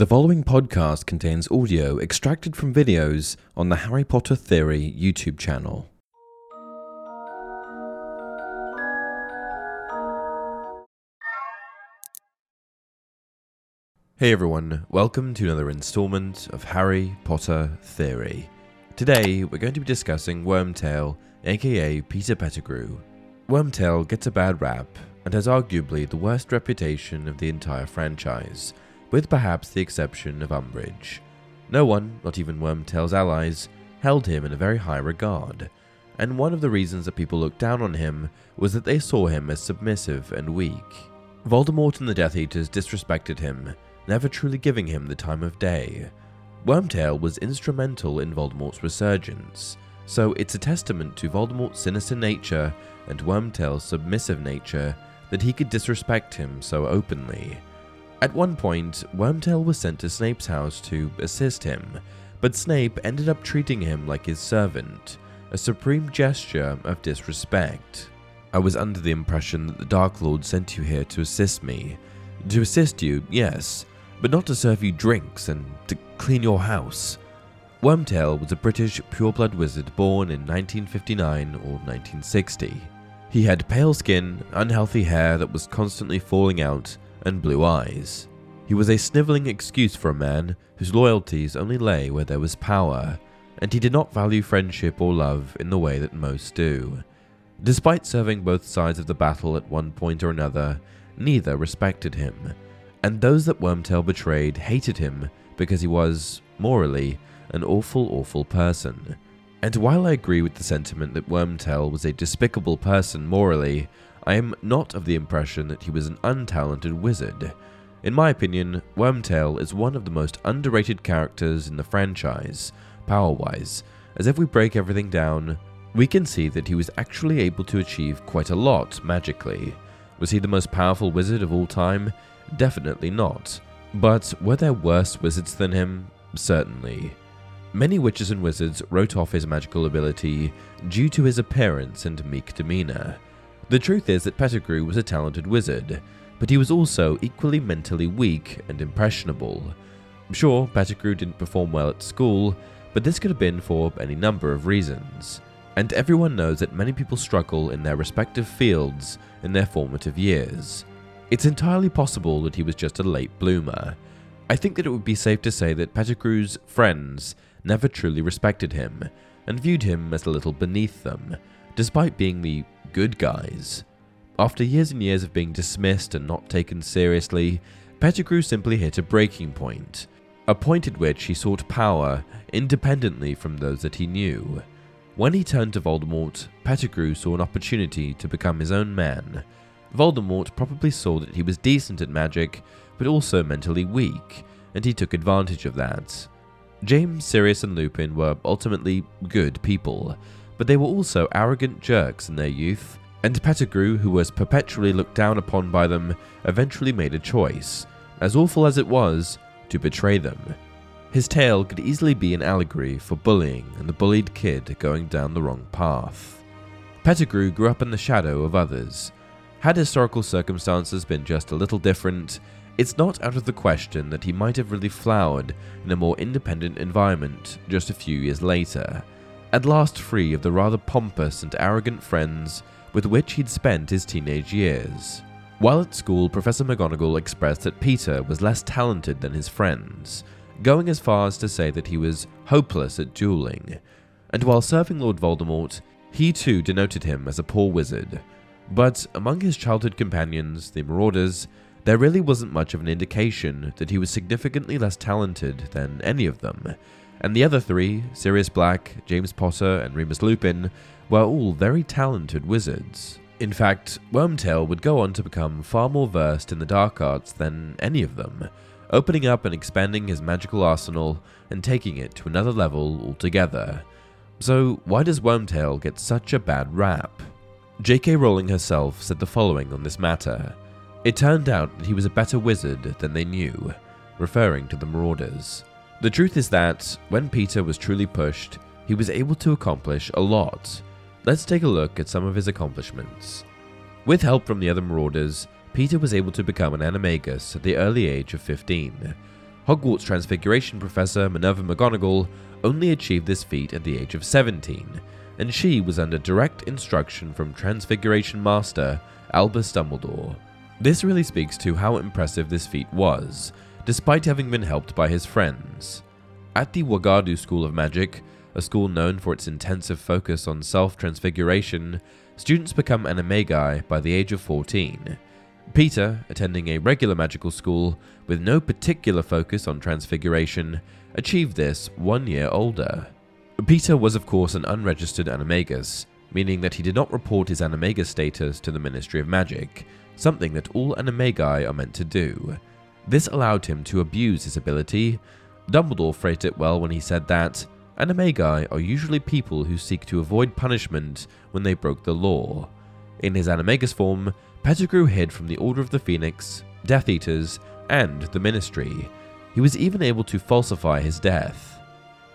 The following podcast contains audio extracted from videos on the Harry Potter Theory YouTube channel. Hey everyone, welcome to another installment of Harry Potter Theory. Today we're going to be discussing Wormtail, aka Peter Pettigrew. Wormtail gets a bad rap and has arguably the worst reputation of the entire franchise with perhaps the exception of Umbridge. No one, not even Wormtail's allies, held him in a very high regard, and one of the reasons that people looked down on him was that they saw him as submissive and weak. Voldemort and the Death Eaters disrespected him, never truly giving him the time of day. Wormtail was instrumental in Voldemort's resurgence, so it's a testament to Voldemort's sinister nature and Wormtail's submissive nature that he could disrespect him so openly. At one point, Wormtail was sent to Snape's house to assist him, but Snape ended up treating him like his servant, a supreme gesture of disrespect. I was under the impression that the Dark Lord sent you here to assist me. To assist you, yes, but not to serve you drinks and to clean your house. Wormtail was a British pureblood wizard born in 1959 or 1960. He had pale skin, unhealthy hair that was constantly falling out, and blue eyes. He was a snivelling excuse for a man whose loyalties only lay where there was power, and he did not value friendship or love in the way that most do. Despite serving both sides of the battle at one point or another, neither respected him, and those that Wormtail betrayed hated him because he was, morally, an awful, awful person. And while I agree with the sentiment that Wormtail was a despicable person morally, I am not of the impression that he was an untalented wizard. In my opinion, Wormtail is one of the most underrated characters in the franchise, power wise, as if we break everything down, we can see that he was actually able to achieve quite a lot magically. Was he the most powerful wizard of all time? Definitely not. But were there worse wizards than him? Certainly. Many witches and wizards wrote off his magical ability due to his appearance and meek demeanor. The truth is that Pettigrew was a talented wizard, but he was also equally mentally weak and impressionable. Sure, Pettigrew didn't perform well at school, but this could have been for any number of reasons. And everyone knows that many people struggle in their respective fields in their formative years. It's entirely possible that he was just a late bloomer. I think that it would be safe to say that Pettigrew's friends never truly respected him and viewed him as a little beneath them, despite being the good guys. After years and years of being dismissed and not taken seriously, Pettigrew simply hit a breaking point, a point at which he sought power independently from those that he knew. When he turned to Voldemort, Pettigrew saw an opportunity to become his own man. Voldemort probably saw that he was decent at magic, but also mentally weak, and he took advantage of that. James, Sirius, and Lupin were ultimately good people, but they were also arrogant jerks in their youth, and Pettigrew, who was perpetually looked down upon by them, eventually made a choice, as awful as it was, to betray them. His tale could easily be an allegory for bullying and the bullied kid going down the wrong path. Pettigrew grew up in the shadow of others. Had historical circumstances been just a little different, it's not out of the question that he might have really flowered in a more independent environment just a few years later at last free of the rather pompous and arrogant friends with which he'd spent his teenage years. While at school, Professor McGonagall expressed that Peter was less talented than his friends, going as far as to say that he was hopeless at dueling. And while serving Lord Voldemort, he too denoted him as a poor wizard. But among his childhood companions, the Marauders, there really wasn't much of an indication that he was significantly less talented than any of them, and the other three, Sirius Black, James Potter, and Remus Lupin, were all very talented wizards. In fact, Wormtail would go on to become far more versed in the dark arts than any of them, opening up and expanding his magical arsenal and taking it to another level altogether. So, why does Wormtail get such a bad rap? J.K. Rowling herself said the following on this matter It turned out that he was a better wizard than they knew, referring to the Marauders. The truth is that, when Peter was truly pushed, he was able to accomplish a lot. Let's take a look at some of his accomplishments. With help from the other Marauders, Peter was able to become an animagus at the early age of 15. Hogwarts Transfiguration professor Minerva McGonagall only achieved this feat at the age of 17, and she was under direct instruction from Transfiguration Master Albus Dumbledore. This really speaks to how impressive this feat was, despite having been helped by his friends. At the Wagadu School of Magic, a school known for its intensive focus on self transfiguration, students become animagi by the age of 14. Peter, attending a regular magical school with no particular focus on transfiguration, achieved this one year older. Peter was, of course, an unregistered animagus, meaning that he did not report his animagus status to the Ministry of Magic, something that all animagi are meant to do. This allowed him to abuse his ability. Dumbledore phrased it well when he said that animagi are usually people who seek to avoid punishment when they broke the law. In his animagus form, Pettigrew hid from the Order of the Phoenix, Death Eaters, and the Ministry. He was even able to falsify his death.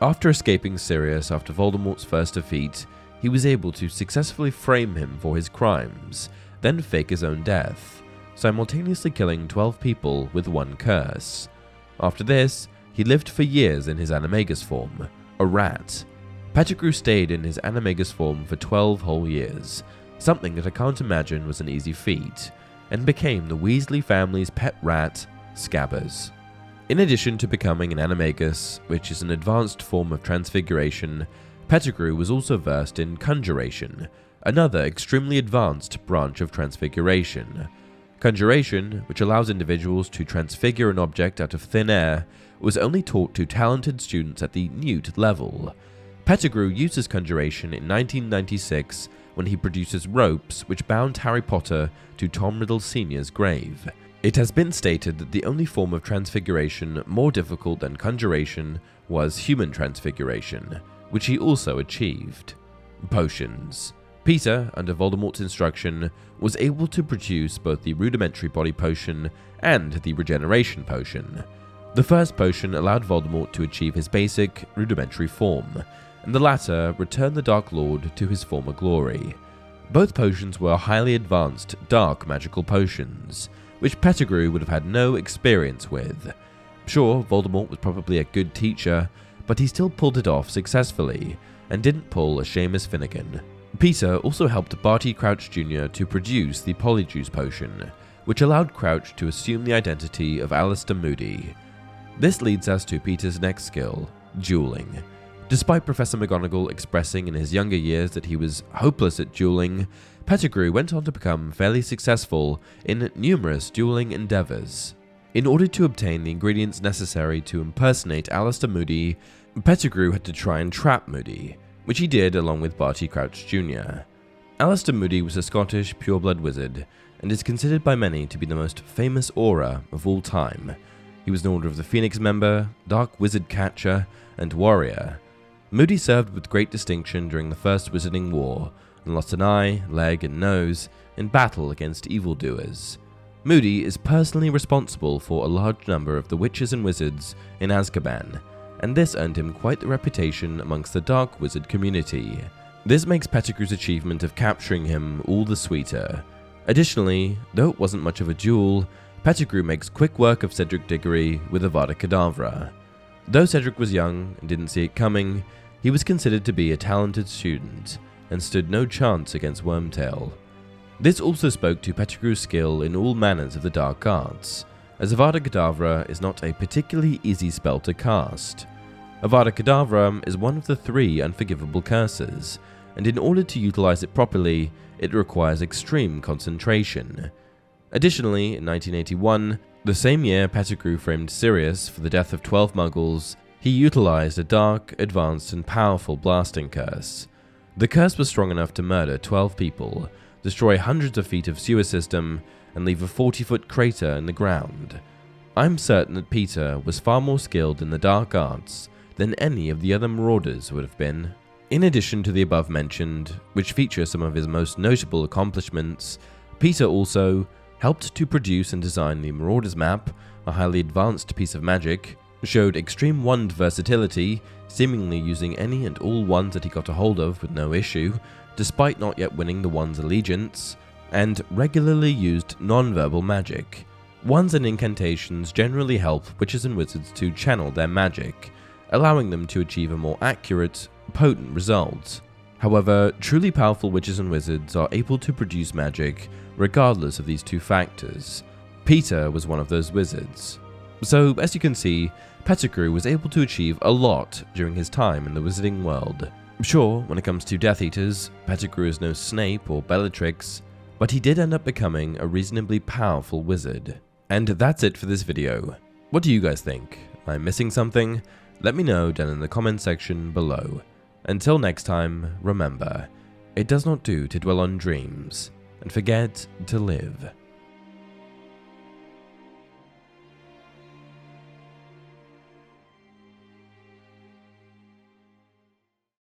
After escaping Sirius after Voldemort's first defeat, he was able to successfully frame him for his crimes, then fake his own death, simultaneously killing 12 people with one curse. After this, he lived for years in his animagus form, a rat. Pettigrew stayed in his animagus form for 12 whole years, something that I can't imagine was an easy feat, and became the Weasley family's pet rat, Scabbers. In addition to becoming an animagus, which is an advanced form of transfiguration, Pettigrew was also versed in conjuration, another extremely advanced branch of transfiguration. Conjuration, which allows individuals to transfigure an object out of thin air, was only taught to talented students at the Newt level. Pettigrew uses conjuration in 1996 when he produces ropes which bound Harry Potter to Tom Riddle Sr.'s grave. It has been stated that the only form of transfiguration more difficult than conjuration was human transfiguration, which he also achieved. Potions. Peter, under Voldemort's instruction, was able to produce both the rudimentary body potion and the regeneration potion. The first potion allowed Voldemort to achieve his basic, rudimentary form, and the latter returned the Dark Lord to his former glory. Both potions were highly advanced, dark magical potions, which Pettigrew would have had no experience with. Sure, Voldemort was probably a good teacher, but he still pulled it off successfully, and didn't pull a Seamus Finnigan. Peter also helped Barty Crouch Jr. to produce the Polyjuice potion, which allowed Crouch to assume the identity of Alastor Moody. This leads us to Peter's next skill, dueling. Despite Professor McGonagall expressing in his younger years that he was hopeless at dueling, Pettigrew went on to become fairly successful in numerous dueling endeavors. In order to obtain the ingredients necessary to impersonate Alastor Moody, Pettigrew had to try and trap Moody, which he did along with Barty Crouch Jr. Alastor Moody was a Scottish pureblood wizard and is considered by many to be the most famous Auror of all time. He was an Order of the Phoenix member, Dark Wizard Catcher, and Warrior. Moody served with great distinction during the First Wizarding War and lost an eye, leg, and nose in battle against evildoers. Moody is personally responsible for a large number of the witches and wizards in Azkaban, and this earned him quite the reputation amongst the dark wizard community. This makes Pettigrew's achievement of capturing him all the sweeter. Additionally, though it wasn't much of a duel, Pettigrew makes quick work of Cedric Diggory with Avada Kedavra. Though Cedric was young and didn't see it coming, he was considered to be a talented student and stood no chance against Wormtail. This also spoke to Pettigrew's skill in all manners of the dark arts, as Avada Kedavra is not a particularly easy spell to cast. Avada Kedavra is one of the three unforgivable curses, and in order to utilize it properly, it requires extreme concentration. Additionally, in 1981, the same year Pettigrew framed Sirius for the death of 12 muggles, he utilized a dark, advanced, and powerful blasting curse. The curse was strong enough to murder 12 people, destroy hundreds of feet of sewer system, and leave a 40 foot crater in the ground. I'm certain that Peter was far more skilled in the dark arts than any of the other marauders would have been. In addition to the above mentioned, which feature some of his most notable accomplishments, Peter also helped to produce and design the Marauders map, a highly advanced piece of magic, showed extreme wand versatility, seemingly using any and all wands that he got a hold of with no issue, despite not yet winning the wand's allegiance, and regularly used non-verbal magic. Wands and incantations generally help witches and wizards to channel their magic, allowing them to achieve a more accurate, potent result. However, truly powerful witches and wizards are able to produce magic regardless of these two factors. Peter was one of those wizards. So, as you can see, Pettigrew was able to achieve a lot during his time in the wizarding world. Sure, when it comes to Death Eaters, Pettigrew is no Snape or Bellatrix, but he did end up becoming a reasonably powerful wizard. And that's it for this video. What do you guys think? Am I missing something? Let me know down in the comment section below. Until next time, remember, it does not do to dwell on dreams and forget to live.